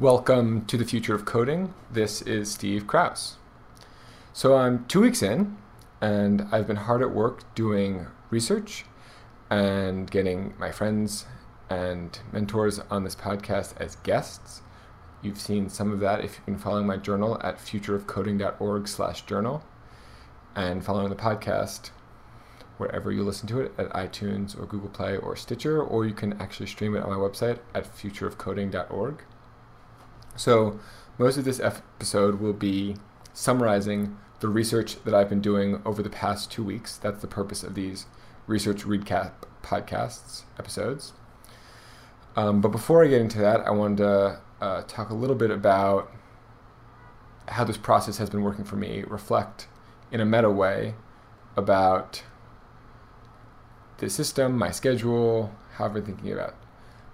Welcome to the Future of Coding. This is Steve Krouse. So I'm two weeks in, and I've been hard at work doing research and getting my friends and mentors on this podcast as guests. You've seen some of that if you've been following my journal at futureofcoding.org/journal, and following the podcast wherever you listen to it at iTunes or Google Play or Stitcher, or you can actually stream it on my website at futureofcoding.org. So, most of this episode will be summarizing the research that I've been doing over the past two weeks. That's the purpose of these research recap podcasts episodes. Um, but before I get into that, I wanted to uh, talk a little bit about how this process has been working for me, reflect in a meta way about the system, my schedule, how I've been thinking about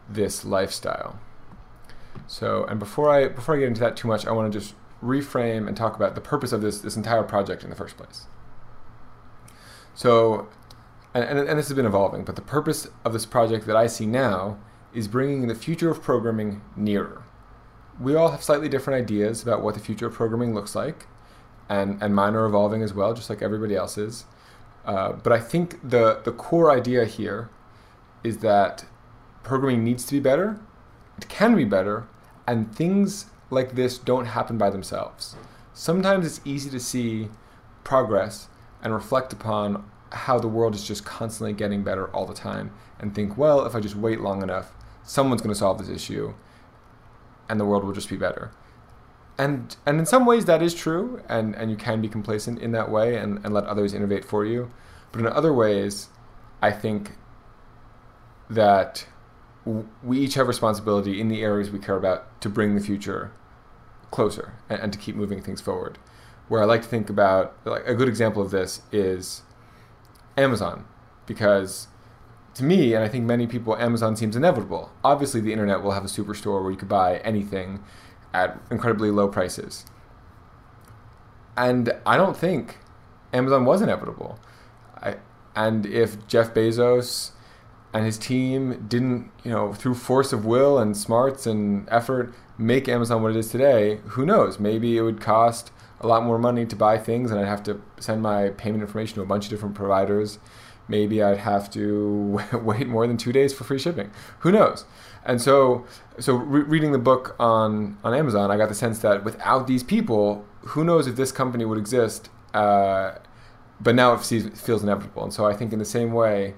this lifestyle. So, and before I before I get into that too much, I want to just reframe and talk about the purpose of this this entire project in the first place. So, and, and, and this has been evolving, but the purpose of this project that I see now is bringing the future of programming nearer. We all have slightly different ideas about what the future of programming looks like, and, and mine are evolving as well, just like everybody else's. Uh, but I think the, the core idea here is that programming needs to be better, it can be better, and things like this don't happen by themselves. Sometimes it's easy to see progress and reflect upon how the world is just constantly getting better all the time and think, well, if I just wait long enough, someone's going to solve this issue and the world will just be better. And and in some ways that is true and, and you can be complacent in that way and, and let others innovate for you. But in other ways, I think that we each have responsibility in the areas we care about to bring the future closer and, and, to keep moving things forward. Where I like to think about like a good example of this is Amazon, because to me, and I think many people, Amazon seems inevitable. Obviously, the internet will have a superstore where you could buy anything at incredibly low prices. And I don't think Amazon was inevitable. I, and if Jeff Bezos and his team didn't, you know, through force of will and smarts and effort, make Amazon what it is today, who knows? Maybe it would cost a lot more money to buy things, and I'd have to send my payment information to a bunch of different providers. Maybe I'd have to wait more than two days for free shipping. Who knows? And so, so re- reading the book on on Amazon, I got the sense that without these people, who knows if this company would exist? Uh, but now it feels inevitable. And so I think in the same way,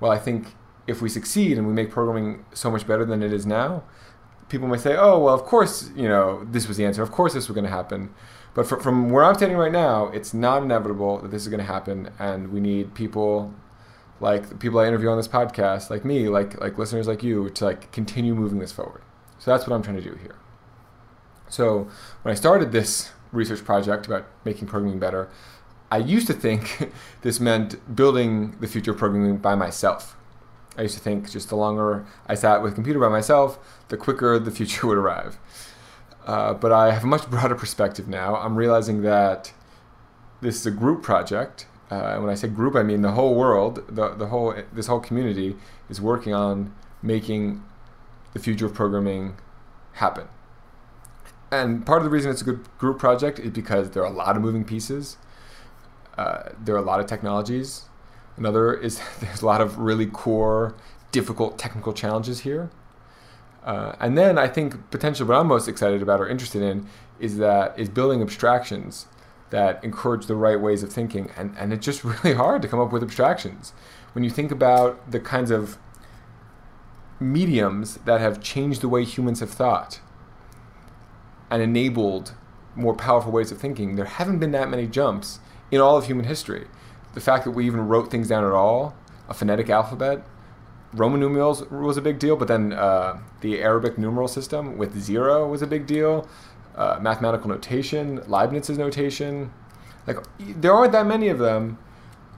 well, I think if we succeed and we make programming so much better than it is now, people may say, "Oh, well, of course, you know, this was the answer. Of course, this was going to happen." But for, from where I'm standing right now, it's not inevitable that this is going to happen, and we need people like the people I interview on this podcast, like me, like like listeners like you, to like continue moving this forward. So that's what I'm trying to do here. So when I started this research project about making programming better, I used to think this meant building the future of programming by myself I used to think just the longer I sat with a computer by myself, the quicker the future would arrive. Uh, but I have a much broader perspective now. I'm realizing that this is a group project. Uh, and when I say group, I mean the whole world, the, the whole this whole community is working on making the future of programming happen. And part of the reason it's a good group project is because there are a lot of moving pieces. Uh, there are a lot of technologies Another is there's a lot of really core, difficult technical challenges here. Uh, and then I think potentially what I'm most excited about or interested in is that is building abstractions that encourage the right ways of thinking. And, and it's just really hard to come up with abstractions. When you think about the kinds of mediums that have changed the way humans have thought and enabled more powerful ways of thinking, there haven't been that many jumps in all of human history the fact that we even wrote things down at all, a phonetic alphabet, Roman numerals was a big deal, but then uh, the Arabic numeral system with zero was a big deal. Uh, mathematical notation, Leibniz's notation, like there aren't that many of them,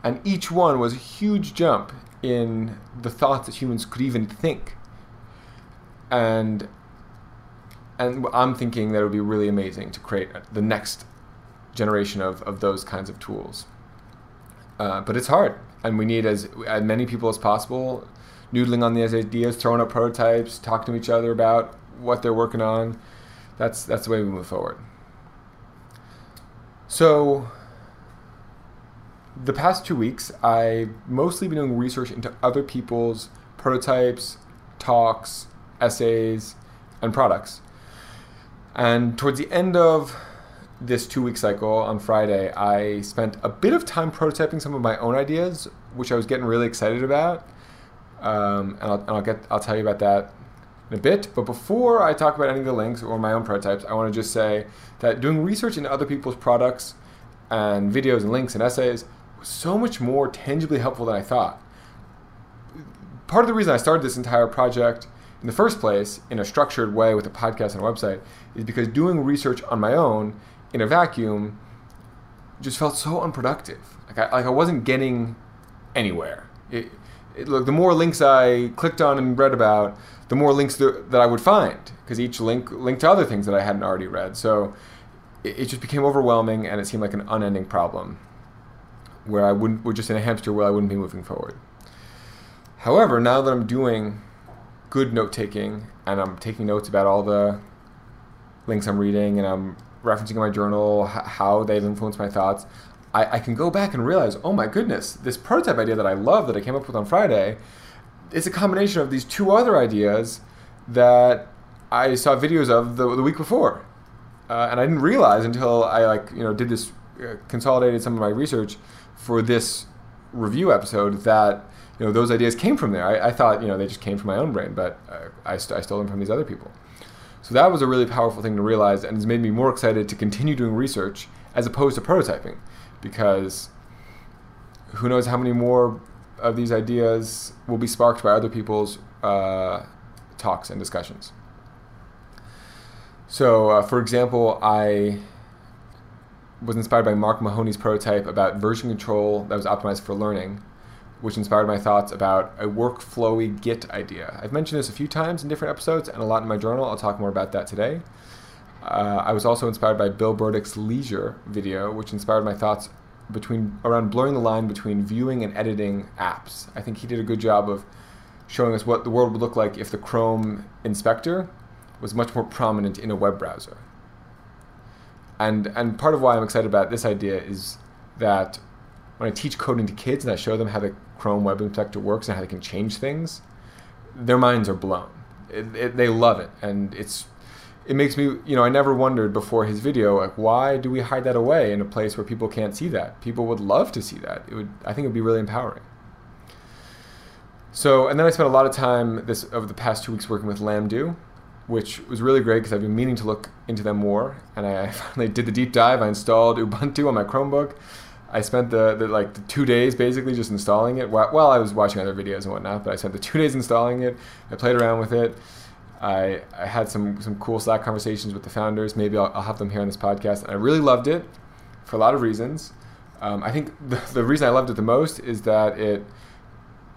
and each one was a huge jump in the thoughts that humans could even think. And and I'm thinking that it would be really amazing to create the next generation of, of those kinds of tools. Uh, but it's hard, and we need as, as many people as possible noodling on these ideas, throwing up prototypes, talking to each other about what they're working on. that's that's the way we move forward. So the past two weeks, I've mostly been doing research into other people's prototypes, talks, essays, and products. And towards the end of this two week cycle on Friday, I spent a bit of time prototyping some of my own ideas, which I was getting really excited about. Um, and, I'll, and I'll, get I'll tell you about that in a bit. But before I talk about any of the links or my own prototypes, I want to just say that doing research into other people's products and videos and links and essays was so much more tangibly helpful than I thought. Part of the reason I started this entire project in the first place in a structured way with a podcast and a website is because doing research on my own in a vacuum just felt so unproductive. Like I, like I wasn't getting anywhere. It, it, look, the more links I clicked on and read about, the more links that, that I would find because each link linked to other things that I hadn't already read. So it, it, just became overwhelming and it seemed like an unending problem where I wouldn't, we're just in a hamster wheel, I wouldn't be moving forward. However, now that I'm doing good note taking and I'm taking notes about all the links I'm reading and I'm referencing in my journal how they've influenced my thoughts, I, I can go back and realize, oh my goodness, this prototype idea that I love that I came up with on Friday it's a combination of these two other ideas that I saw videos of the, the week before. Uh, and I didn't realize until I like you know did this uh, consolidated some of my research for this review episode that you know those ideas came from there. I, I thought you know they just came from my own brain, but uh, I, st- I stole them from these other people. So that was a really powerful thing to realize, and has made me more excited to continue doing research as opposed to prototyping, because who knows how many more of these ideas will be sparked by other people's uh, talks and discussions. So, uh, for example, I was inspired by Mark Mahoney's prototype about version control that was optimized for learning, which inspired my thoughts about a workflowy Git idea. I've mentioned this a few times in different episodes and a lot in my journal. I'll talk more about that today. Uh, I was also inspired by Bill Burdick's Leisure video, which inspired my thoughts between around blurring the line between viewing and editing apps. I think he did a good job of showing us what the world would look like if the Chrome inspector was much more prominent in a web browser. And and part of why I'm excited about this idea is that when I teach coding to kids and I show them how the Chrome Web Inspector works and how they can change things, their minds are blown. It, it, they love it, and it's it makes me you know I never wondered before his video like why do we hide that away in a place where people can't see that? People would love to see that. It would I think it would be really empowering. So and then I spent a lot of time this over the past two weeks working with Lamdu, which was really great because I've been meaning to look into them more. And I finally did the deep dive. I installed Ubuntu on my Chromebook. I spent the, the like the two days basically just installing it while, while I was watching other videos and whatnot. But I spent the two days installing it. I played around with it. I, I had some some cool Slack conversations with the founders. Maybe I'll, I'll have them here on this podcast. And I really loved it for a lot of reasons. Um, I think the, the reason I loved it the most is that it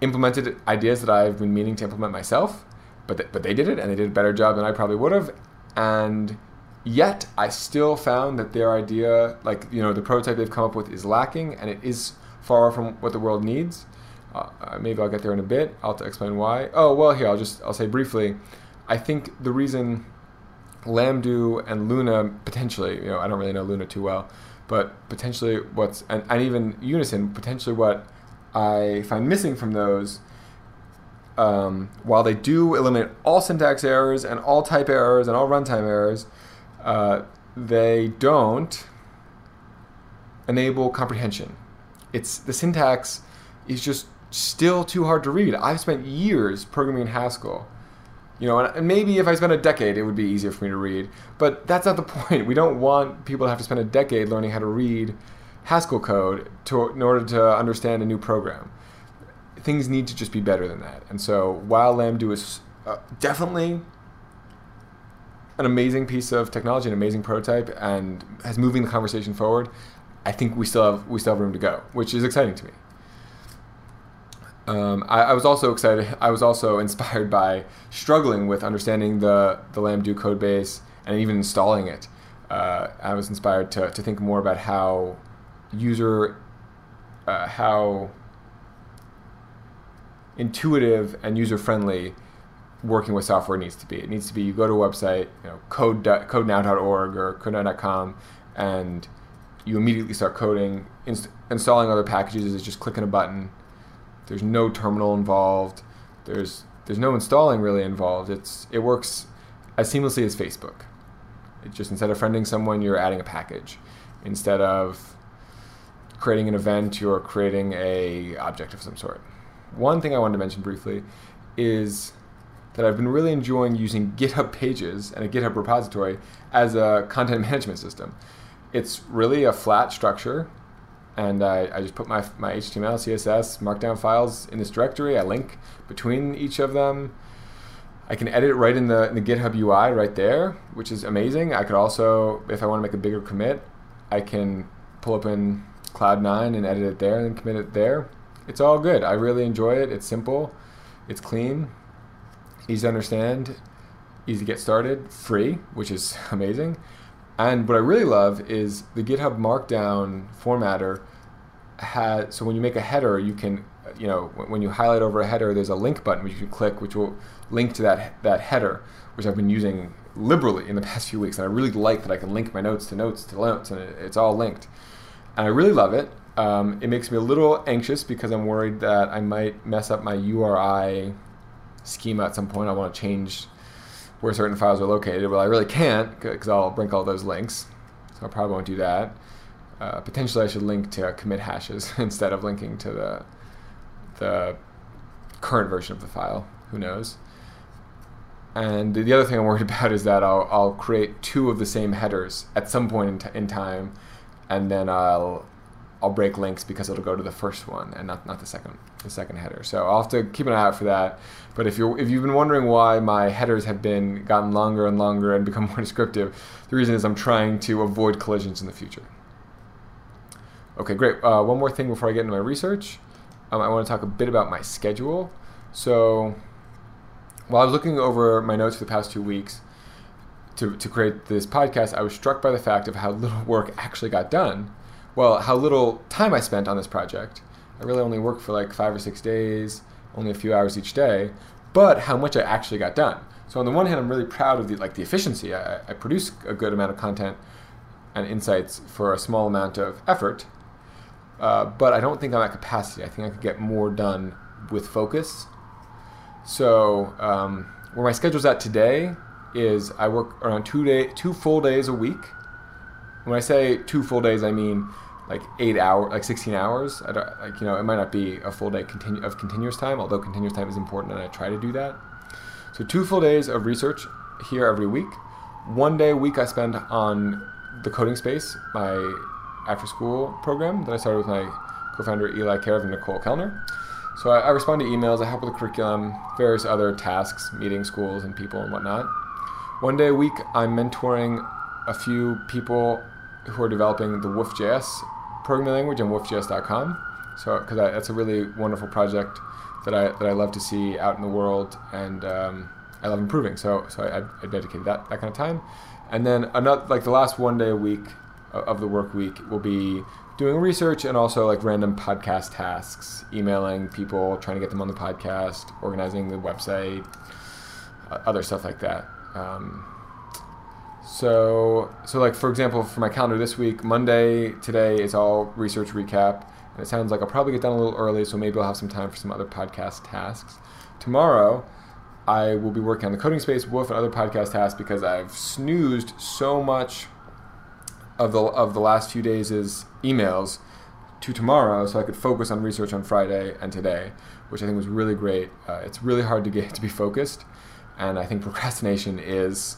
implemented ideas that I've been meaning to implement myself but th- but they did it and they did a better job than I probably would have, and yet I still found that their idea, like you know, the prototype they've come up with, is lacking and it is far from what the world needs. Uh, uh maybe I'll get there in a bit. I'll explain why. Oh well, here I'll just I'll say briefly. I think the reason Lamdu and Luna potentially, you know, I don't really know Luna too well, but potentially what's and, and even Unison potentially what I find missing from those um, while they do eliminate all syntax errors and all type errors and all runtime errors, uh, they don't enable comprehension. It's the syntax is just still too hard to read. I've spent years programming in Haskell. You know, and maybe if I spent a decade, it would be easier for me to read. But that's not the point. We don't want people to have to spend a decade learning how to read Haskell code to, in order to understand a new program things need to just be better than that. And so while Lamdu is uh, definitely an amazing piece of technology, an amazing prototype, and has moving the conversation forward, I think we still have we still have room to go, which is exciting to me. Um, I, I, was also excited. I was also inspired by struggling with understanding the the Lamdu code base and even installing it. Uh, I was inspired to, to think more about how user uh, how intuitive and user friendly working with software needs to be. It needs to be you go to a website, you know, code codenow.org or codenow.com, and you immediately start coding. Inst- installing other packages is just clicking a button. There's no terminal involved. There's there's no installing really involved. It's it works as seamlessly as Facebook. It just instead of friending someone, you're adding a package. Instead of creating an event, you're creating a object of some sort. One thing I wanted to mention briefly is that I've been really enjoying using GitHub Pages and a GitHub repository as a content management system. It's really a flat structure, and I, I just put my, my HTML, CSS, Markdown files in this directory. I link between each of them. I can edit it right in the, in the GitHub UI right there, which is amazing. I could also, if I want to make a bigger commit, I can pull up in Cloud9 and edit it there and commit it there. It's all good. I really enjoy it. It's simple, it's clean, easy to understand, easy to get started, free, which is amazing. And what I really love is the GitHub Markdown formatter has so when you make a header, you can you know when you highlight over a header, there's a link button which you can click, which will link to that that header, which I've been using liberally in the past few weeks, and I really like that I can link my notes to notes to notes, and it's all linked. And I really love it. Um, it makes me a little anxious because I'm worried that I might mess up my URI schema at some point. I want to change where certain files are located. Well, I really can't because I'll break all those links. So I probably won't do that. Uh, potentially, I should link to commit hashes instead of linking to the the current version of the file. Who knows? And the other thing I'm worried about is that I'll, I'll create two of the same headers at some point in, in time, and then I'll I'll break links because it'll go to the first one and not, not the second the second header. So I'll have to keep an eye out for that. But if you if you've been wondering why my headers have been gotten longer and longer and become more descriptive, the reason is I'm trying to avoid collisions in the future. Okay, great. Uh, one more thing before I get into my research, um, I want to talk a bit about my schedule. So while I was looking over my notes for the past two weeks to, to create this podcast, I was struck by the fact of how little work actually got done well, how little time I spent on this project. I really only worked for like five or six days, only a few hours each day, but how much I actually got done. So on the one hand, I'm really proud of the like the efficiency. I, I produce a good amount of content and insights for a small amount of effort, uh, but I don't think I'm at capacity. I think I could get more done with focus. So um, where my schedule's at today is I work around two day, two full days a week. When I say two full days, I mean like eight hour, like 16 hours. I don't, like you know, it might not be a full day continu- of continuous time, although continuous time is important, and I try to do that. So two full days of research here every week. One day a week I spend on the coding space, my after school program that I started with my co-founder Eli Karev and Nicole Kellner. So I, I respond to emails, I help with the curriculum, various other tasks, meeting schools and people and whatnot. One day a week I'm mentoring a few people who are developing the WoofJS programming language on woofjs.com. So, because that's a really wonderful project that I that I love to see out in the world, and um, I love improving. So, so I, I dedicated that that kind of time, and then another like the last one day a week of the work week will be doing research and also like random podcast tasks, emailing people, trying to get them on the podcast, organizing the website, other stuff like that. Um, so, so like for example, for my calendar this week, Monday today is all research recap, and it sounds like I'll probably get done a little early, so maybe I'll have some time for some other podcast tasks. Tomorrow, I will be working on the coding space, Woof, and other podcast tasks because I've snoozed so much of the of the last few days' emails to tomorrow, so I could focus on research on Friday and today, which I think was really great. Uh, it's really hard to get to be focused, and I think procrastination is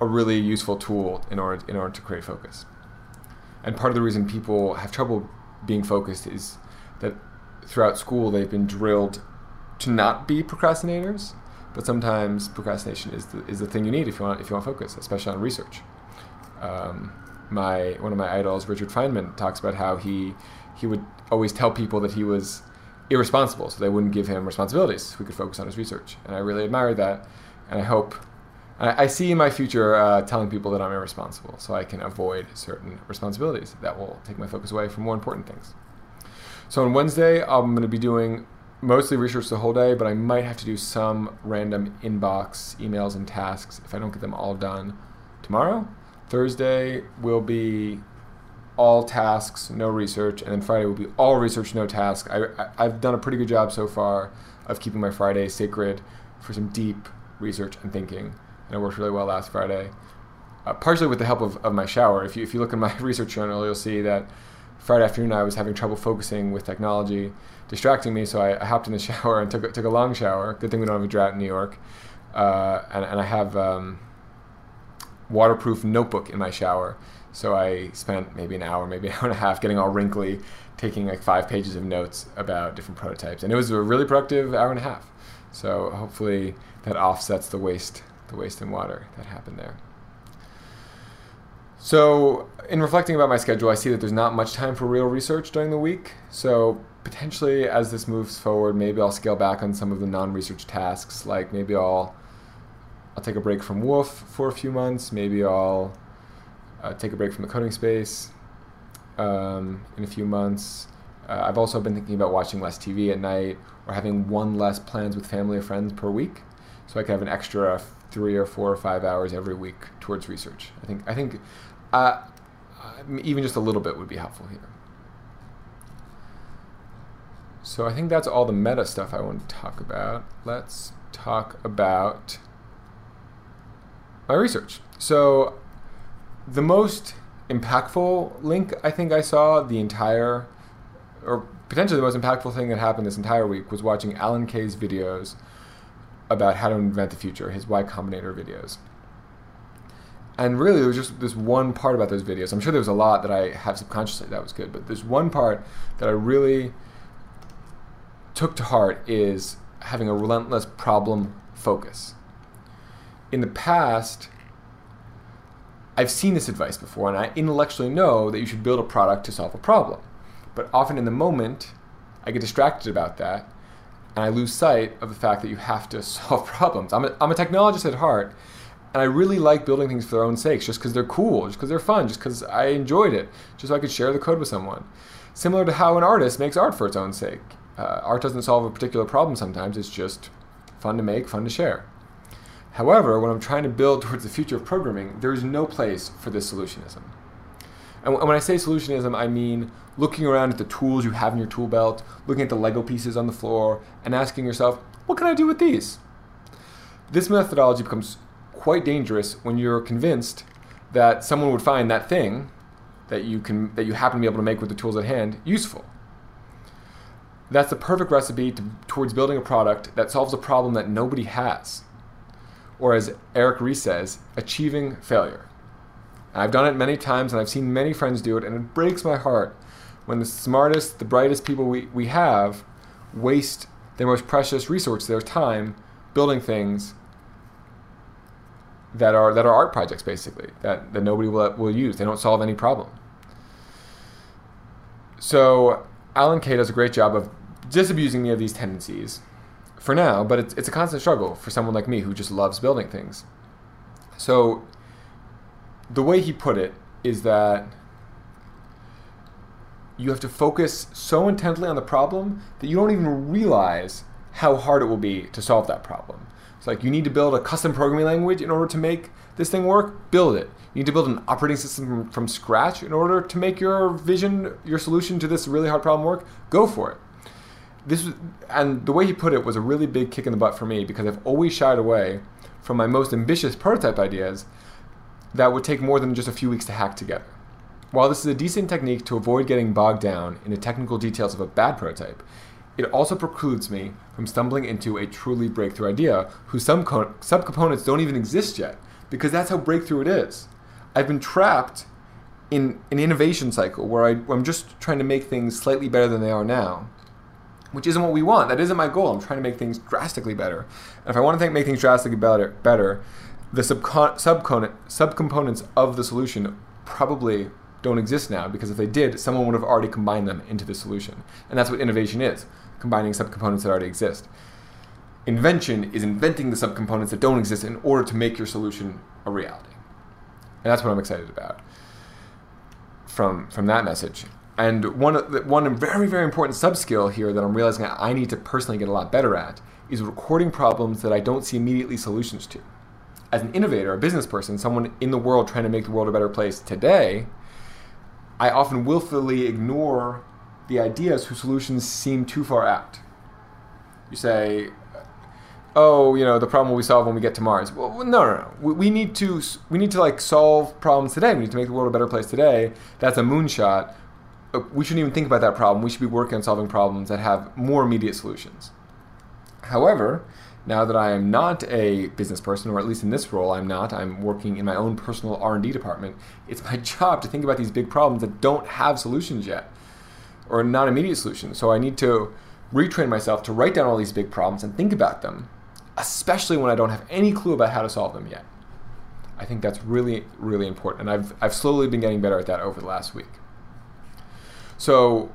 a really useful tool in order in order to create focus. And part of the reason people have trouble being focused is that throughout school they've been drilled to not be procrastinators, but sometimes procrastination is the, is the thing you need if you want if you want focus, especially on research. Um, my one of my idols, Richard Feynman, talks about how he he would always tell people that he was irresponsible, so they wouldn't give him responsibilities so he could focus on his research. And I really admire that, and I hope I, I see my future uh, telling people that I'm irresponsible so I can avoid certain responsibilities that will take my focus away from more important things. So on Wednesday, I'm going to be doing mostly research the whole day, but I might have to do some random inbox emails and tasks if I don't get them all done tomorrow. Thursday will be all tasks, no research, and then Friday will be all research, no task. I, I, have done a pretty good job so far of keeping my Friday sacred for some deep research and thinking, and it worked really well last Friday. Uh, partially with the help of, of my shower. If you, if you look in my research journal, you'll see that Friday afternoon I was having trouble focusing with technology distracting me, so I, I hopped in the shower and took, took a long shower. Good thing we don't have a drought in New York. Uh, and, and I have um, waterproof notebook in my shower. So I spent maybe an hour, maybe an hour and a half getting all wrinkly, taking like five pages of notes about different prototypes. And it was a really productive hour and a half. So hopefully that offsets the waste, the waste in water that happened there. So in reflecting about my schedule, I see that there's not much time for real research during the week. So potentially as this moves forward, maybe I'll scale back on some of the non-research tasks. Like maybe I'll I'll take a break from Woof for a few months. Maybe I'll uh, take a break from the coding space um, in a few months. Uh, I've also been thinking about watching less TV at night or having one less plans with family or friends per week, so I can have an extra three or four or five hours every week towards research. I think I think uh, even just a little bit would be helpful here. So I think that's all the meta stuff I want to talk about. Let's talk about my research. So the most impactful link I think I saw the entire, or potentially the most impactful thing that happened this entire week was watching Alan Kay's videos about how to invent the future, his Y Combinator videos. And really, there was just this one part about those videos. I'm sure there was a lot that I have subconsciously that was good, but there's one part that I really took to heart is having a relentless problem focus. In the past, I've seen this advice before, and I intellectually know that you should build a product to solve a problem. But often in the moment, I get distracted about that, and I lose sight of the fact that you have to solve problems. I'm a, I'm a technologist at heart, and I really like building things for their own sakes, just because they're cool, just because they're fun, just because I enjoyed it, just so I could share the code with someone. Similar to how an artist makes art for its own sake uh, art doesn't solve a particular problem sometimes, it's just fun to make, fun to share. However, when I'm trying to build towards the future of programming, there is no place for this solutionism. And, when I say solutionism, I mean looking around at the tools you have in your tool belt, looking at the Lego pieces on the floor, and asking yourself, what can I do with these? This methodology becomes quite dangerous when you're convinced that someone would find that thing that you can that you happen to be able to make with the tools at hand useful. That's the perfect recipe to, towards building a product that solves a problem that nobody has. Or as Eric Ries says, achieving failure. I've done it many times and I've seen many friends do it, and it breaks my heart when the smartest, the brightest people we, we have waste their most precious resource, their time, building things that are that are art projects basically that, that nobody will, will use. They don't solve any problem. So Alan Kay does a great job of disabusing me of these tendencies for now, but it's, it's a constant struggle for someone like me who just loves building things. So, the way he put it is that you have to focus so intently on the problem that you don't even realize how hard it will be to solve that problem. It's like you need to build a custom programming language in order to make this thing work, build it. You need to build an operating system from, scratch in order to make your vision, your solution to this really hard problem work. Go for it. This was, and the way he put it was a really big kick in the butt for me because I've always shied away from my most ambitious prototype ideas that would take more than just a few weeks to hack together. While this is a decent technique to avoid getting bogged down in the technical details of a bad prototype, it also precludes me from stumbling into a truly breakthrough idea whose subcomponents don't even exist yet, because that's how breakthrough it is. I've been trapped in an innovation cycle where, I, I'm just trying to make things slightly better than they are now, which isn't what we want. That isn't my goal. I'm trying to make things drastically better. And if I want to make things drastically better, better the subcon- subcomponent, subcomponents of the solution probably don't exist now because if they did, someone would have already combined them into the solution. And that's what innovation is combining subcomponents that already exist. Invention is inventing the subcomponents that don't exist in order to make your solution a reality. And that's what I'm excited about from from that message. And one one very very important subskill here that I'm realizing I need to personally get a lot better at is recording problems that I don't see immediately solutions to. As an innovator, a business person, someone in the world trying to make the world a better place today, I often willfully ignore the ideas whose solutions seem too far out. You say, oh, you know, the problem will be solved when we get to Mars. Well, no, no, no. We, we, need to we need to like solve problems today. We need to make the world a better place today. That's a moonshot. Uh, we shouldn't even think about that problem. We should be working on solving problems that have more immediate solutions. However, now that I am not a business person, or at least in this role, I'm not. I'm working in my own personal R&D department. It's my job to think about these big problems that don't have solutions yet, or not immediate solutions. So I need to retrain myself to write down all these big problems and think about them, especially when I don't have any clue about how to solve them yet. I think that's really, really important, and I've I've slowly been getting better at that over the last week. So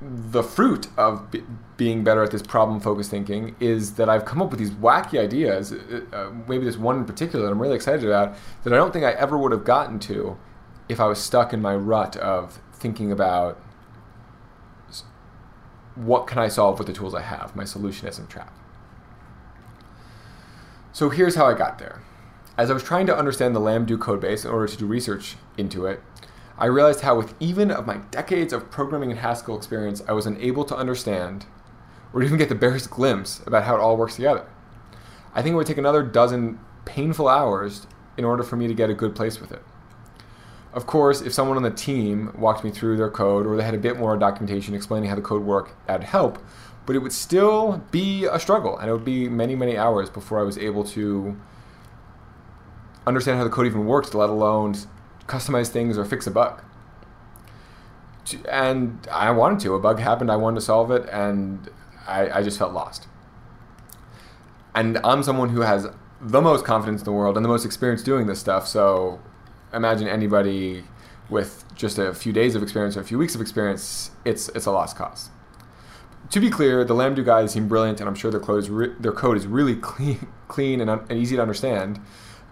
the fruit of b- being better at this problem focused thinking is that I've come up with these wacky ideas, uh, uh, maybe this one in particular that I'm really excited about, that I don't think I ever would have gotten to if I was stuck in my rut of thinking about what can I solve with the tools I have, my solutionism trap. So here's how I got there. As I was trying to understand the Lamdu codebase in order to do research into it, I realized how, with even of my decades of programming and Haskell experience, I was unable to understand or even get the barest glimpse about how it all works together. I think it would take another dozen painful hours in order for me to get a good place with it. Of course, if someone on the team walked me through their code or they had a bit more documentation explaining how the code worked, that'd help, but it would still be a struggle and it would be many, many hours before I was able to understand how the code even works, let alone customize things or fix a bug. And I wanted to. A bug happened. I wanted to solve it, and I, I just felt lost. And I'm someone who has the most confidence in the world and the most experience doing this stuff. So imagine anybody with just a few days of experience or a few weeks of experience, it's it's a lost cause. To be clear, the Lamdu guys seem brilliant, and I'm sure their code is re- their code is really clean, clean and, and easy to understand.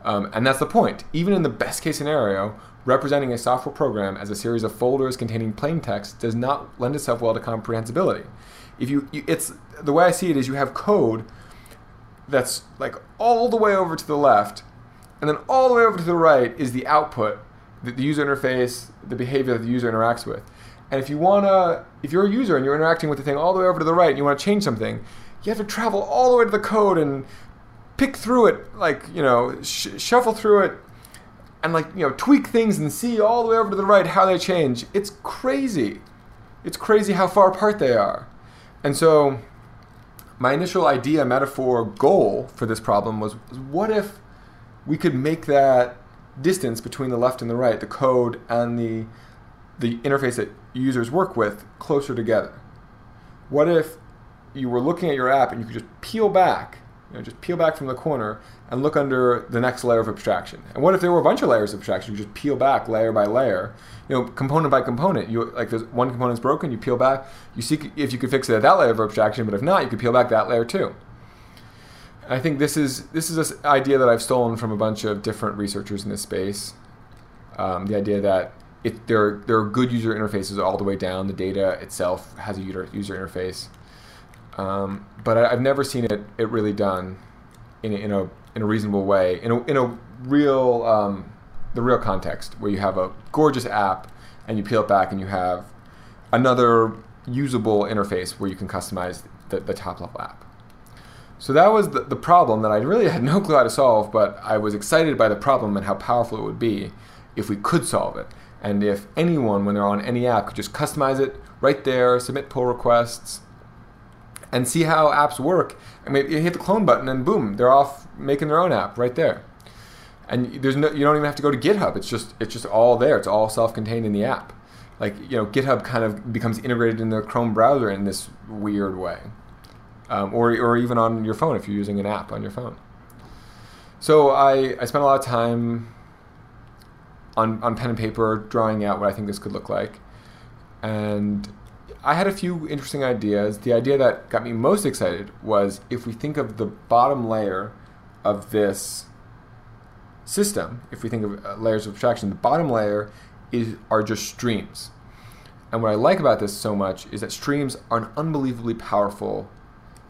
Um, and that's the point. Even in the best case scenario, representing a software program as a series of folders containing plain text does not lend itself well to comprehensibility. If you, you it's the way I see it is you have code that's like all the way over to the left, and then all the way over to the right is the output, the, the user interface, the behavior that the user interacts with. And if you wanna, if you're a user and you're interacting with the thing all the way over to the right, and you want to change something, you have to travel all the way to the code and pick through it, like you know, sh- shuffle through it, and like you know, tweak things and see all the way over to the right how they change. It's crazy. It's crazy how far apart they are. And so, my initial idea, metaphor, goal for this problem was, what if we could make that distance between the left and the right, the code and the the interface that users work with, closer together? What if you were looking at your app and you could just peel back you know, just peel back from the corner and look under the next layer of abstraction. And what if there were a bunch of layers of abstraction? You just peel back layer by layer, you know, component by component. You like there's one component's broken, you peel back. You see if you could fix it at that layer of abstraction, but if not, you could peel back that layer too. And I think this is this is an idea that I've stolen from a bunch of different researchers in this space. Um, the idea that it, there there are good user interfaces all the way down. The data itself has a user user interface. Um, but I, have never seen it, it really done in a, in a, in a reasonable way, in a, in a real, um, the real context where you have a gorgeous app and you peel it back and you have another usable interface where you can customize the, the top level app. So that was the, the problem that I really had no clue how to solve, but I was excited by the problem and how powerful it would be if we could solve it. And if anyone, when they're on any app, could just customize it right there, submit pull requests, and see how apps work. I mean, you hit the clone button and boom, they're off making their own app right there. And there's no, you don't even have to go to GitHub. It's just, it's just all there. It's all self-contained in the app. Like you know, GitHub kind of becomes integrated in the Chrome browser in this weird way, um, or or even on your phone if you're using an app on your phone. So I I spent a lot of time on on pen and paper drawing out what I think this could look like, and I had a few interesting ideas. The idea that got me most excited was if we think of the bottom layer of this system, if we think of uh, layers of abstraction, the bottom layer is are just streams. And what I like about this so much is that streams are an unbelievably powerful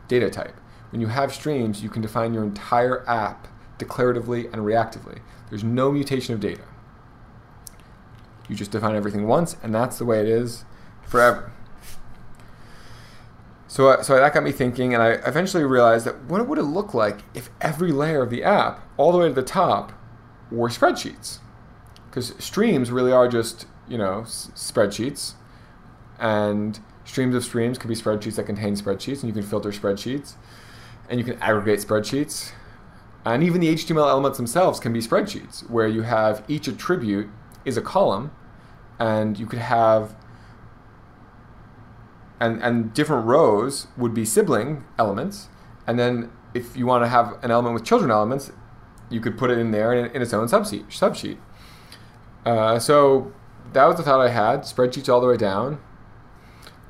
data type. When you have streams, you can define your entire app declaratively and reactively. There's no mutation of data. You just define everything once, and that's the way it is forever. So, uh, so that got me thinking, and I eventually realized that what would it look like if every layer of the app, all the way to the top, were spreadsheets? Because streams really are just, you know, s- spreadsheets, and streams of streams could be spreadsheets that contain spreadsheets, and you can filter spreadsheets, and you can aggregate spreadsheets, and even the HTML elements themselves can be spreadsheets, where you have each attribute is a column, and you could have and and different rows would be sibling elements, and then if you want to have an element with children elements, you could put it in there in, in its own subsheet. subsheet. Uh, so that was the thought I had: spreadsheets all the way down,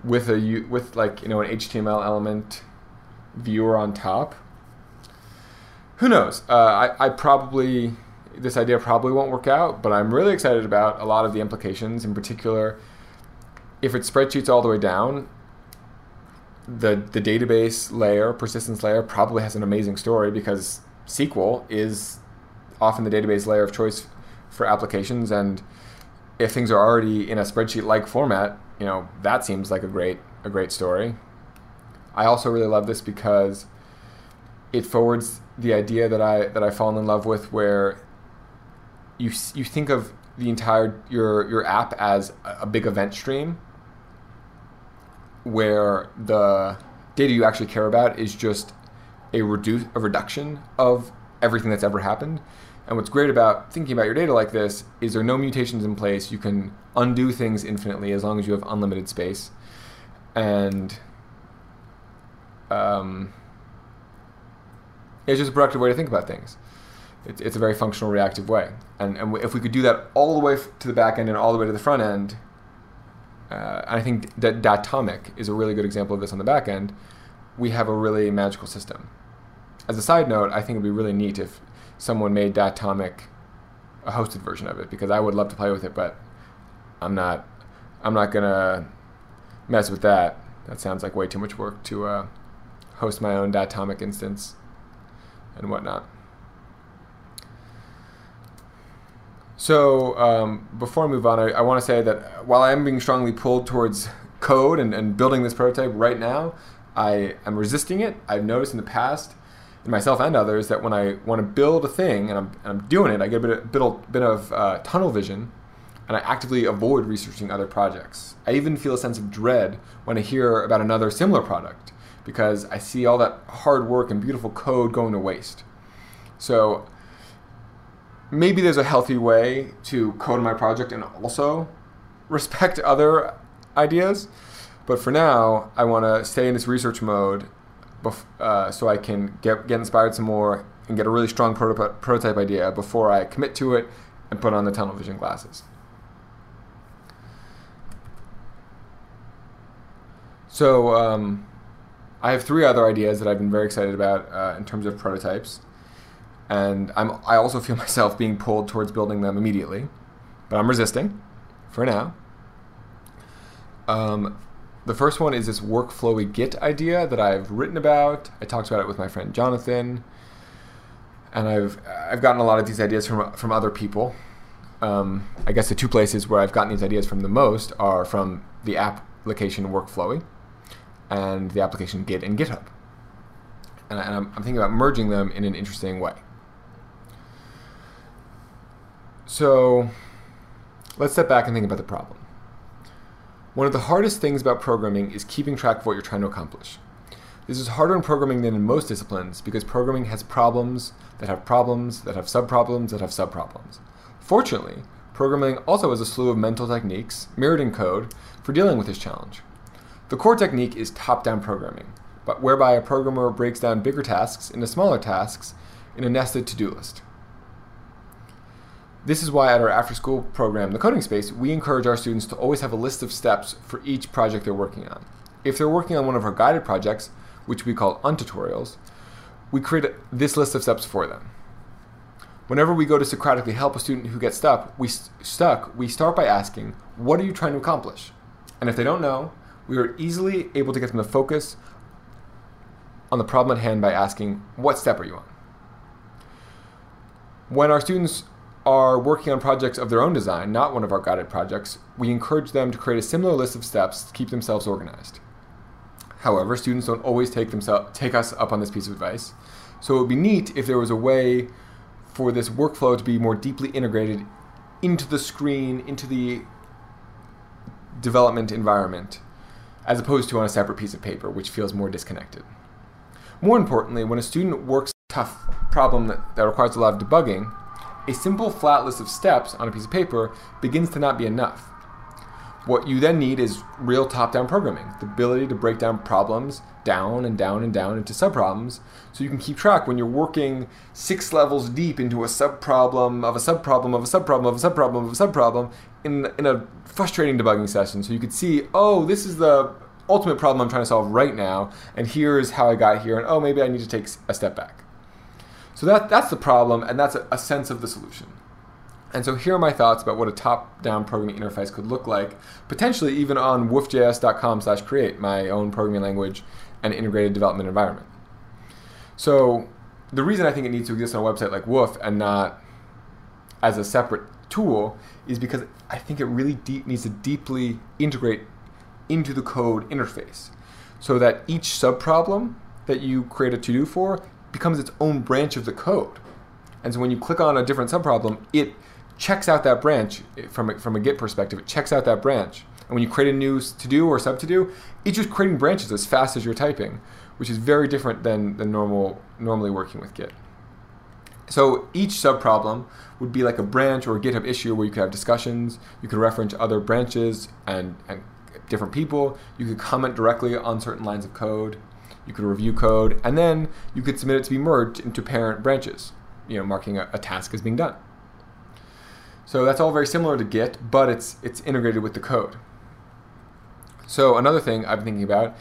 with a with like you know an HTML element viewer on top. Who knows? Uh, I I probably this idea probably won't work out, but I'm really excited about a lot of the implications. In particular, if it's spreadsheets all the way down, the the database layer, persistence layer, probably has an amazing story because SQL is often the database layer of choice for applications, and if things are already in a spreadsheet-like format, you know that seems like a great a great story. I also really love this because it forwards the idea that I that I've fallen in love with, where you you think of the entire your your app as a big event stream where the data you actually care about is just a reduce a reduction of everything that's ever happened. And what's great about thinking about your data like this is there are no mutations in place. You can undo things infinitely as long as you have unlimited space. And um, it's just a productive way to think about things. It's, it's a very functional, reactive way. And, and if we could do that all the way to the back end and all the way to the front end, uh, I think that Datomic is a really good example of this on the back end. We have a really magical system. As a side note, I think it'd be really neat if someone made Datomic a hosted version of it because I would love to play with it, but I'm not. I'm not gonna mess with that. That sounds like way too much work to uh, host my own Datomic instance and whatnot. So um, before I move on, I, I want to say that while I am being strongly pulled towards code and, and building this prototype right now, I am resisting it. I've noticed in the past, in myself and others, that when I want to build a thing and I'm, and I'm doing it, I get a bit of, bit of, bit of uh, tunnel vision and I actively avoid researching other projects. I even feel a sense of dread when I hear about another similar product because I see all that hard work and beautiful code going to waste. So maybe there's a healthy way to code my project and also respect other ideas. But for now, I want to stay in this research mode bef- uh, so I can get, get inspired some more and get a really strong prototype, prototype idea before I commit to it and put on the tunnel vision glasses. So um, I have three other ideas that I've been very excited about uh, in terms of prototypes and I'm I also feel myself being pulled towards building them immediately, but I'm resisting for now. Um, the first one is this workflowy Git idea that I've written about. I talked about it with my friend Jonathan, and I've I've gotten a lot of these ideas from from other people. Um, I guess the two places where I've gotten these ideas from the most are from the application Workflowy and the application Git and GitHub. And, I'm, I'm thinking about merging them in an interesting way. So let's step back and think about the problem. One of the hardest things about programming is keeping track of what you're trying to accomplish. This is harder in programming than in most disciplines because programming has problems that have problems that have subproblems that have subproblems. Fortunately, programming also has a slew of mental techniques, mirrored in code, for dealing with this challenge. The core technique is top down programming, but whereby a programmer breaks down bigger tasks into smaller tasks in a nested to do list. This is why at our after school program, The Coding Space, we encourage our students to always have a list of steps for each project they're working on. If they're working on one of our guided projects, which we call untutorials, we create this list of steps for them. Whenever we go to Socratically help a student who gets stuck, we, st- stuck, we start by asking, What are you trying to accomplish? And if they don't know, we are easily able to get them to focus on the problem at hand by asking, What step are you on? When our students are working on projects of their own design, not one of our guided projects, we encourage them to create a similar list of steps to keep themselves organized. However, students don't always take, themselves, take us up on this piece of advice, so it would be neat if there was a way for this workflow to be more deeply integrated into the screen, into the development environment, as opposed to on a separate piece of paper, which feels more disconnected. More importantly, when a student works a tough problem that, that requires a lot of debugging, a simple flat list of steps on a piece of paper begins to not be enough. What you then need is real top down programming, the ability to break down problems down and down and down into subproblems so you can keep track when you're working six levels deep into a subproblem of a subproblem of a subproblem of a subproblem of a subproblem in, in a frustrating debugging session. So you could see, oh, this is the ultimate problem I'm trying to solve right now, and here's how I got here, and oh, maybe I need to take a step back. So that, that's the problem, and that's a, a sense of the solution. And so here are my thoughts about what a top-down programming interface could look like, potentially even on woofjs.com slash create, my own programming language and integrated development environment. So the reason I think it needs to exist on a website like Woof and not as a separate tool is because I think it really deep, needs to deeply integrate into the code interface so that each subproblem that you create a to-do for becomes its own branch of the code. And so when you click on a different subproblem, it checks out that branch from a, from a Git perspective. It checks out that branch. And when you create a new to do or sub to do, it's just creating branches as fast as you're typing, which is very different than, than normal normally working with Git. So each subproblem would be like a branch or a GitHub issue where you could have discussions, you could reference other branches and, and different people, you could comment directly on certain lines of code, you could review code, and then you could submit it to be merged into parent branches, you know, marking a, a task as being done. So that's all very similar to Git, but it's it's integrated with the code. So another thing I've been thinking about,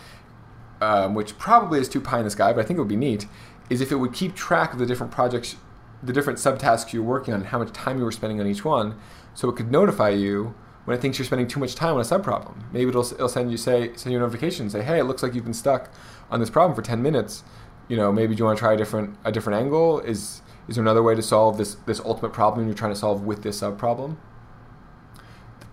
um, which probably is too pie in the sky, but I think it would be neat, is if it would keep track of the different projects, the different subtasks you're working on, and how much time you were spending on each one, so it could notify you when it thinks you're spending too much time on a subproblem. Maybe it'll, it'll send you say send you a notification and say, hey, it looks like you've been stuck on this problem for 10 minutes. You know, maybe do you want to try a different a different angle? Is is there another way to solve this this ultimate problem you're trying to solve with this sub problem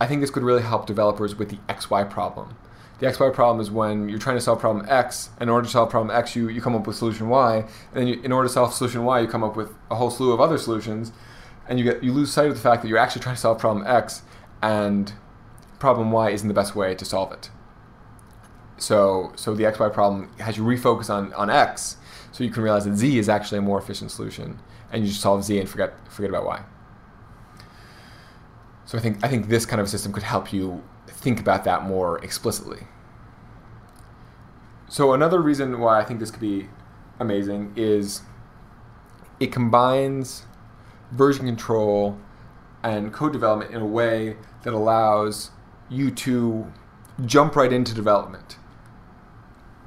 I think this could really help developers with the XY problem. The XY problem is when you're trying to solve problem X, in order to solve problem X, you, you come up with solution Y, and then you, in order to solve solution Y, you come up with a whole slew of other solutions, and you get you lose sight of the fact that you're actually trying to solve problem X, and problem Y isn't the best way to solve it. So, so the XY problem has you refocus on, on X so you can realize that Z is actually a more efficient solution and you just solve Z and forget, forget about Y. So I think, I think this kind of system could help you think about that more explicitly. So another reason why I think this could be amazing is it combines version control and code development in a way that allows you to jump right into development.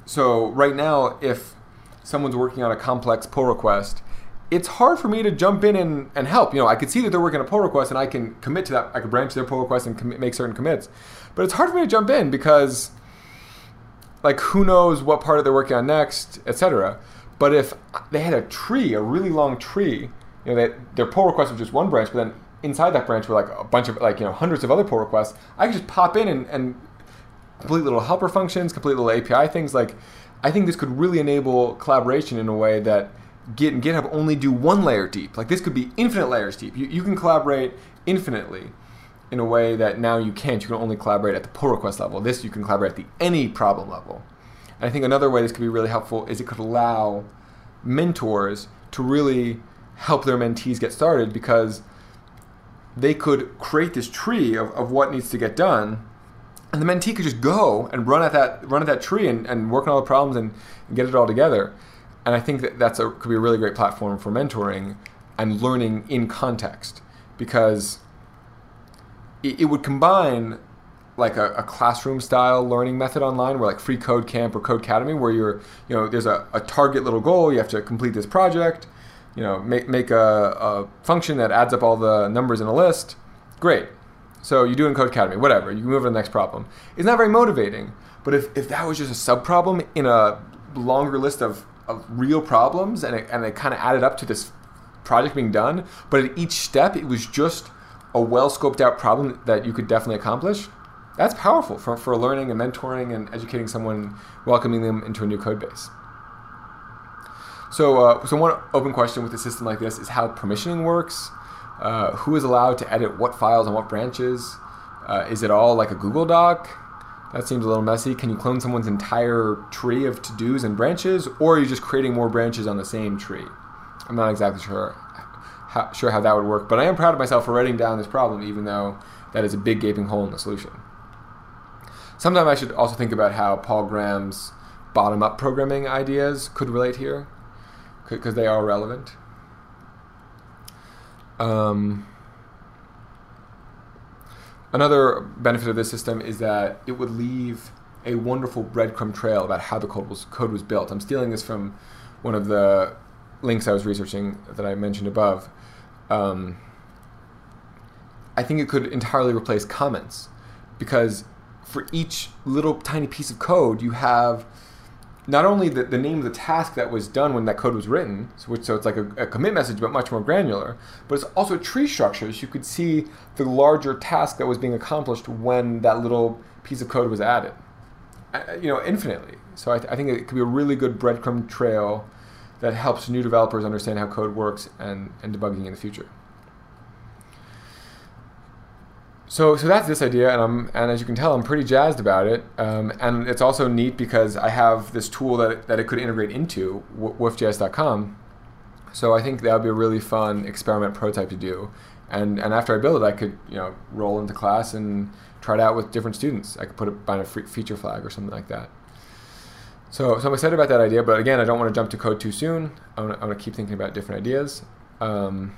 So right now, if someone's working on a complex pull request, it's hard for me to jump in and, and help. You know, I could see that they're working on a pull request and I can commit to that. I could branch their pull request and commit, make certain commits. But it's hard for me to jump in because, like, who knows what part of they're working on next, etc. But if they had a tree, a really long tree, you know, their pull request was just one branch, but then inside that branch were like a bunch of like you know hundreds of other pull requests. I could just pop in and, and complete little helper functions, complete little API things. Like I think this could really enable collaboration in a way that Git and GitHub only do one layer deep. Like this could be infinite layers deep. You, you can collaborate infinitely in a way that now you can't. You can only collaborate at the pull request level. This you can collaborate at the any problem level. And I think another way this could be really helpful is it could allow mentors to really help their mentees get started because they could create this tree of, of what needs to get done and the mentee could just go and run at that run at that tree and, and work on all the problems and, and get it all together. And i think that that's a could be a really great platform for mentoring and learning in context. Because it, it would combine like a, a, classroom style learning method online where like free code camp or codecademy where you're you know there's a, a target little goal you have to complete this project you know, make, make a, a function that adds up all the numbers in a list, great. So you do in Codecademy, whatever. You move to the next problem. It's not very motivating. But if, if that was just a sub problem in a longer list of, of real problems and it, and it kind of added up to this project being done, but at each step it was just a well scoped out problem that you could definitely accomplish, that's powerful for, for learning and mentoring and educating someone, welcoming them into a new code base. So, uh, so one open question with a system like this is how permissioning works. Uh, who is allowed to edit what files on what branches? Uh, is it all like a Google Doc? That seems a little messy. Can you clone someone's entire tree of to-dos and branches, or are you just creating more branches on the same tree? I'm not exactly sure how, sure how that would work, but I am proud of myself for writing down this problem, even though that is a big gaping hole in the solution. Sometimes I should also think about how Paul Graham's bottom-up programming ideas could relate here, because they are relevant. Um, another benefit of this system is that it would leave a wonderful breadcrumb trail about how the code was code was built. I'm stealing this from one of the links I was researching that I mentioned above. Um, I think it could entirely replace comments because for each little tiny piece of code, you have not only the, the name of the task that was done when that code was written, so, which, so it's like a, a, commit message but much more granular, but it's also tree structures. You could see the larger task that was being accomplished when that little piece of code was added, you know, infinitely. So I, th- I think it could be a really good breadcrumb trail that helps new developers understand how code works and, and debugging in the future. So, so that's this idea, and I'm, and as you can tell, I'm pretty jazzed about it. Um, and it's also neat because I have this tool that that it could integrate into woofjs.com. So I think that would be a really fun experiment prototype to do. And and after I build it, I could you know roll into class and try it out with different students. I could put it behind a feature flag or something like that. So, so I'm excited about that idea, but again, I don't want to jump to code too soon. I want to, I want to keep thinking about different ideas. Um,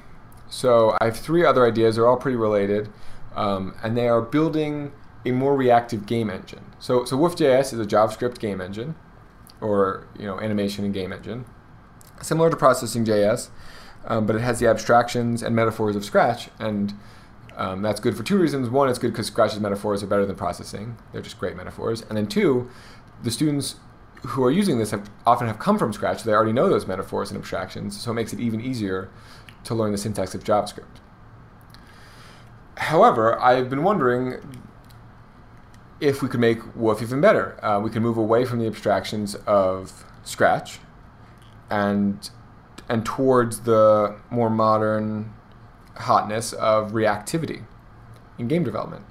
so I have three other ideas. They're all pretty related um, and they are building a more reactive game engine. So, so WoofJS is a JavaScript game engine, or you know, animation and game engine, similar to Processing.js, um, but it has the abstractions and metaphors of Scratch, and um, that's good for two reasons. One, it's good because Scratch's metaphors are better than processing; they're just great metaphors. And then two, the students who are using this have, often have come from Scratch; so they already know those metaphors and abstractions, so it makes it even easier to learn the syntax of JavaScript. However, I've been wondering if we could make Woof even better. Uh, we can move away from the abstractions of Scratch and and towards the more modern hotness of reactivity in game development.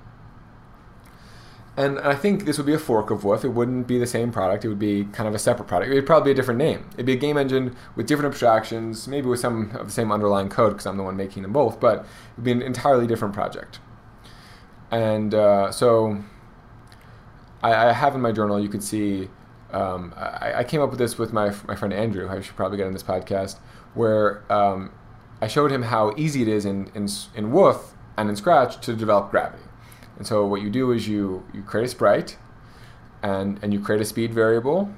And I think this would be a fork of Woof. It wouldn't be the same product. It would be kind of a separate product. It would probably be a different name. It'd be a game engine with different abstractions, maybe with some of the same underlying code because I'm the one making them both, but it would be an entirely different project. And uh, so I, I, have in my journal, you could see, um, I, I, came up with this with my, my friend Andrew, I should probably get on this podcast, where um, I showed him how easy it is in, in, in Woof and in Scratch to develop gravity. And so what you do is you, you create a sprite and, and you create a speed variable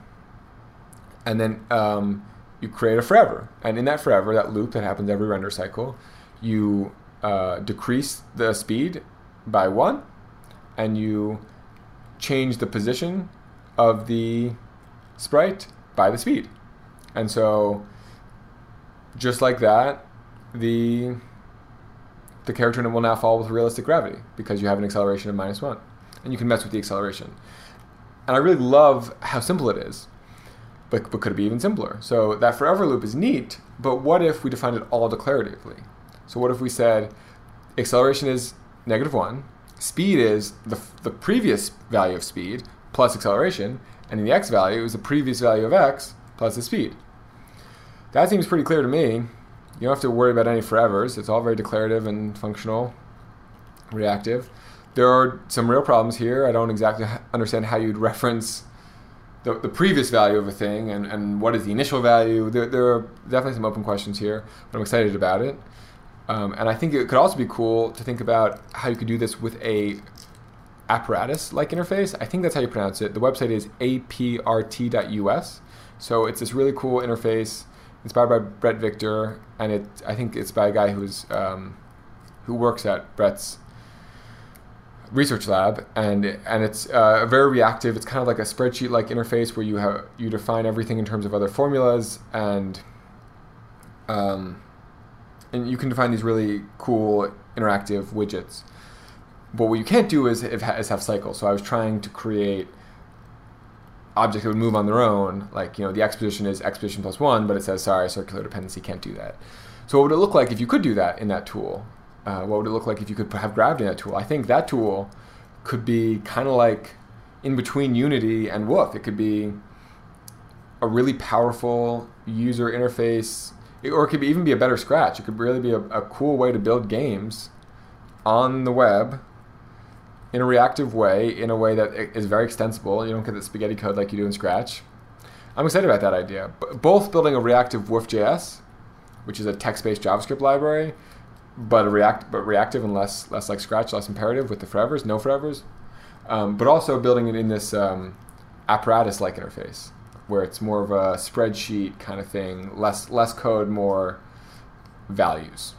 and then um, you create a forever. And in that forever, that loop that happens every render cycle, you uh, decrease the speed by one and you change the position of the sprite by the speed. And so just like that, the the character will now fall with realistic gravity because you have an acceleration of minus one. And you can mess with the acceleration. And I really love how simple it is. But, but could it be even simpler? So that forever loop is neat, but what if we defined it all declaratively? So what if we said acceleration is negative one, speed is the, the previous value of speed plus acceleration, and the x value is the previous value of x plus the speed. That seems pretty clear to me. You don't have to worry about any forevers. It's all very declarative and functional, reactive. There are some real problems here. I don't exactly understand how you'd reference the, the previous value of a thing and, and what is the initial value. There, there are definitely some open questions here, but I'm excited about it. Um, and I think it could also be cool to think about how you could do this with a apparatus-like interface. I think that's how you pronounce it. The website is aprt.us. So it's this really cool interface inspired by Bret Victor, and it I think it's by a guy who's um, who works at Bret's research lab, and and it's uh, very reactive. It's kind of like a spreadsheet like interface where you have you define everything in terms of other formulas and um, and you can define these really cool interactive widgets. But what you can't do is, is have cycles. So I was trying to create objects that would move on their own. Like you know, the x position is x position plus one, but it says sorry, circular dependency can't do that. So what would it look like if you could do that in that tool? Uh, what would it look like if you could have gravity in that tool? I think that tool could be kind of like in between Unity and Woof. It could be a really powerful user interface, or it could be, even be a better Scratch. It could really be a, a cool way to build games on the web in a reactive way, in a way that is very extensible. You don't get the spaghetti code like you do in Scratch. I'm excited about that idea. B- both building a reactive Woof.js, which is a text-based JavaScript library, but a react but reactive and less less like Scratch, less imperative with the forevers, no forevers, um, but also building it in this um, apparatus-like interface where it's more of a spreadsheet kind of thing, less less code, more values.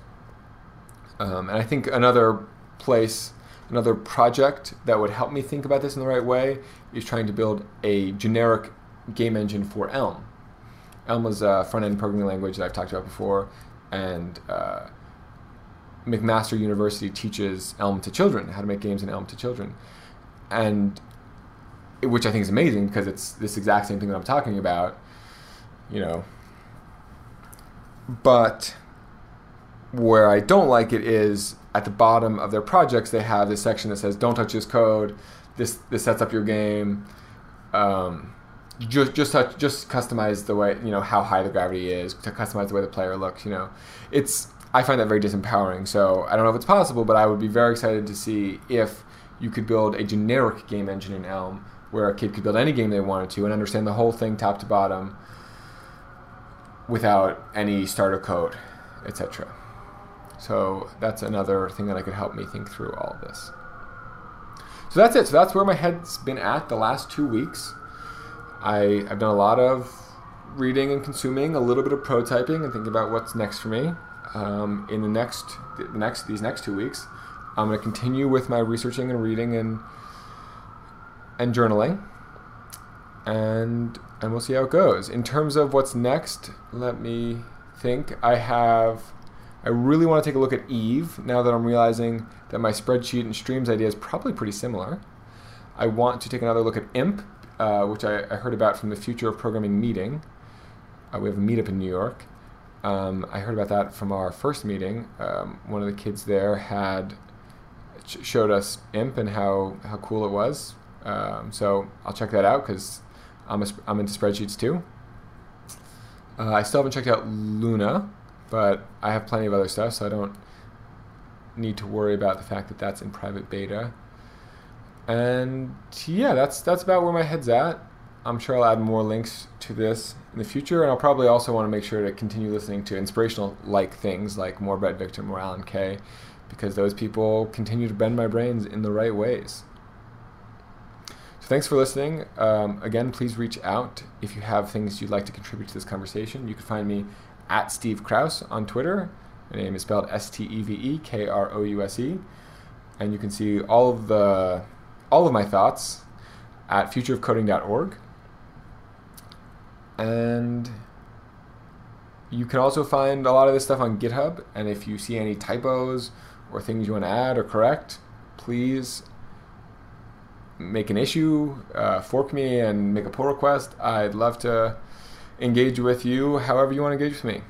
Um, and I think another place, another project that would help me think about this in the right way is trying to build a generic game engine for Elm. Elm is a front-end programming language that I've talked about before, and uh, McMaster University teaches Elm to children, how to make games in Elm to children, and which I think is amazing because it's this exact same thing that I'm talking about, you know. But where I don't like it is at the bottom of their projects they have this section that says don't touch this code. This this sets up your game. Um, just just touch, just customize the way you know how high the gravity is to customize the way the player looks. You know, it's I find that very disempowering. So I don't know if it's possible, but I would be very excited to see if you could build a generic game engine in Elm where a kid could build any game they wanted to and understand the whole thing top to bottom without any starter code, etc. So that's another thing that I could help me think through all of this. So that's it. So that's where my head's been at the last two weeks. I, I've done a lot of reading and consuming, a little bit of prototyping, and thinking about what's next for me. Um, in the next, the next, these next two weeks, I'm going to continue with my researching and reading and and journaling, and and we'll see how it goes. In terms of what's next, let me think. I have I really want to take a look at Eve now that I'm realizing that my spreadsheet and streams idea is probably pretty similar. I want to take another look at IMP, uh, which I, I, heard about from the Future of Programming meeting. Uh, we have a meetup in New York. Um, I heard about that from our first meeting. Um, one of the kids there had sh- showed us IMP and how, how cool it was. Um, so I'll check that out because I'm, I'm into spreadsheets too. Uh, I still haven't checked out Luna, but I have plenty of other stuff, so I don't need to worry about the fact that that's in private beta. And yeah, that's that's about where my head's at. I'm sure I'll add more links to this in the future, and I'll probably also want to make sure to continue listening to inspirational like things like more Bret Victor, more Alan Kay, because those people continue to bend my brains in the right ways. So thanks for listening. Um, again, please reach out if you have things you'd like to contribute to this conversation. You can find me at Steve Krouse on Twitter. My name is spelled S T E V E K R O U S E, and you can see all of the all of my thoughts at futureofcoding.org. And you can also find a lot of this stuff on GitHub. And if you see any typos or things you want to add or correct, please make an issue, uh, fork me, and make a pull request. I'd love to engage with you however you want to engage with me.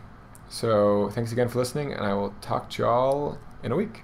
So thanks again for listening, and I will talk to y'all in a week.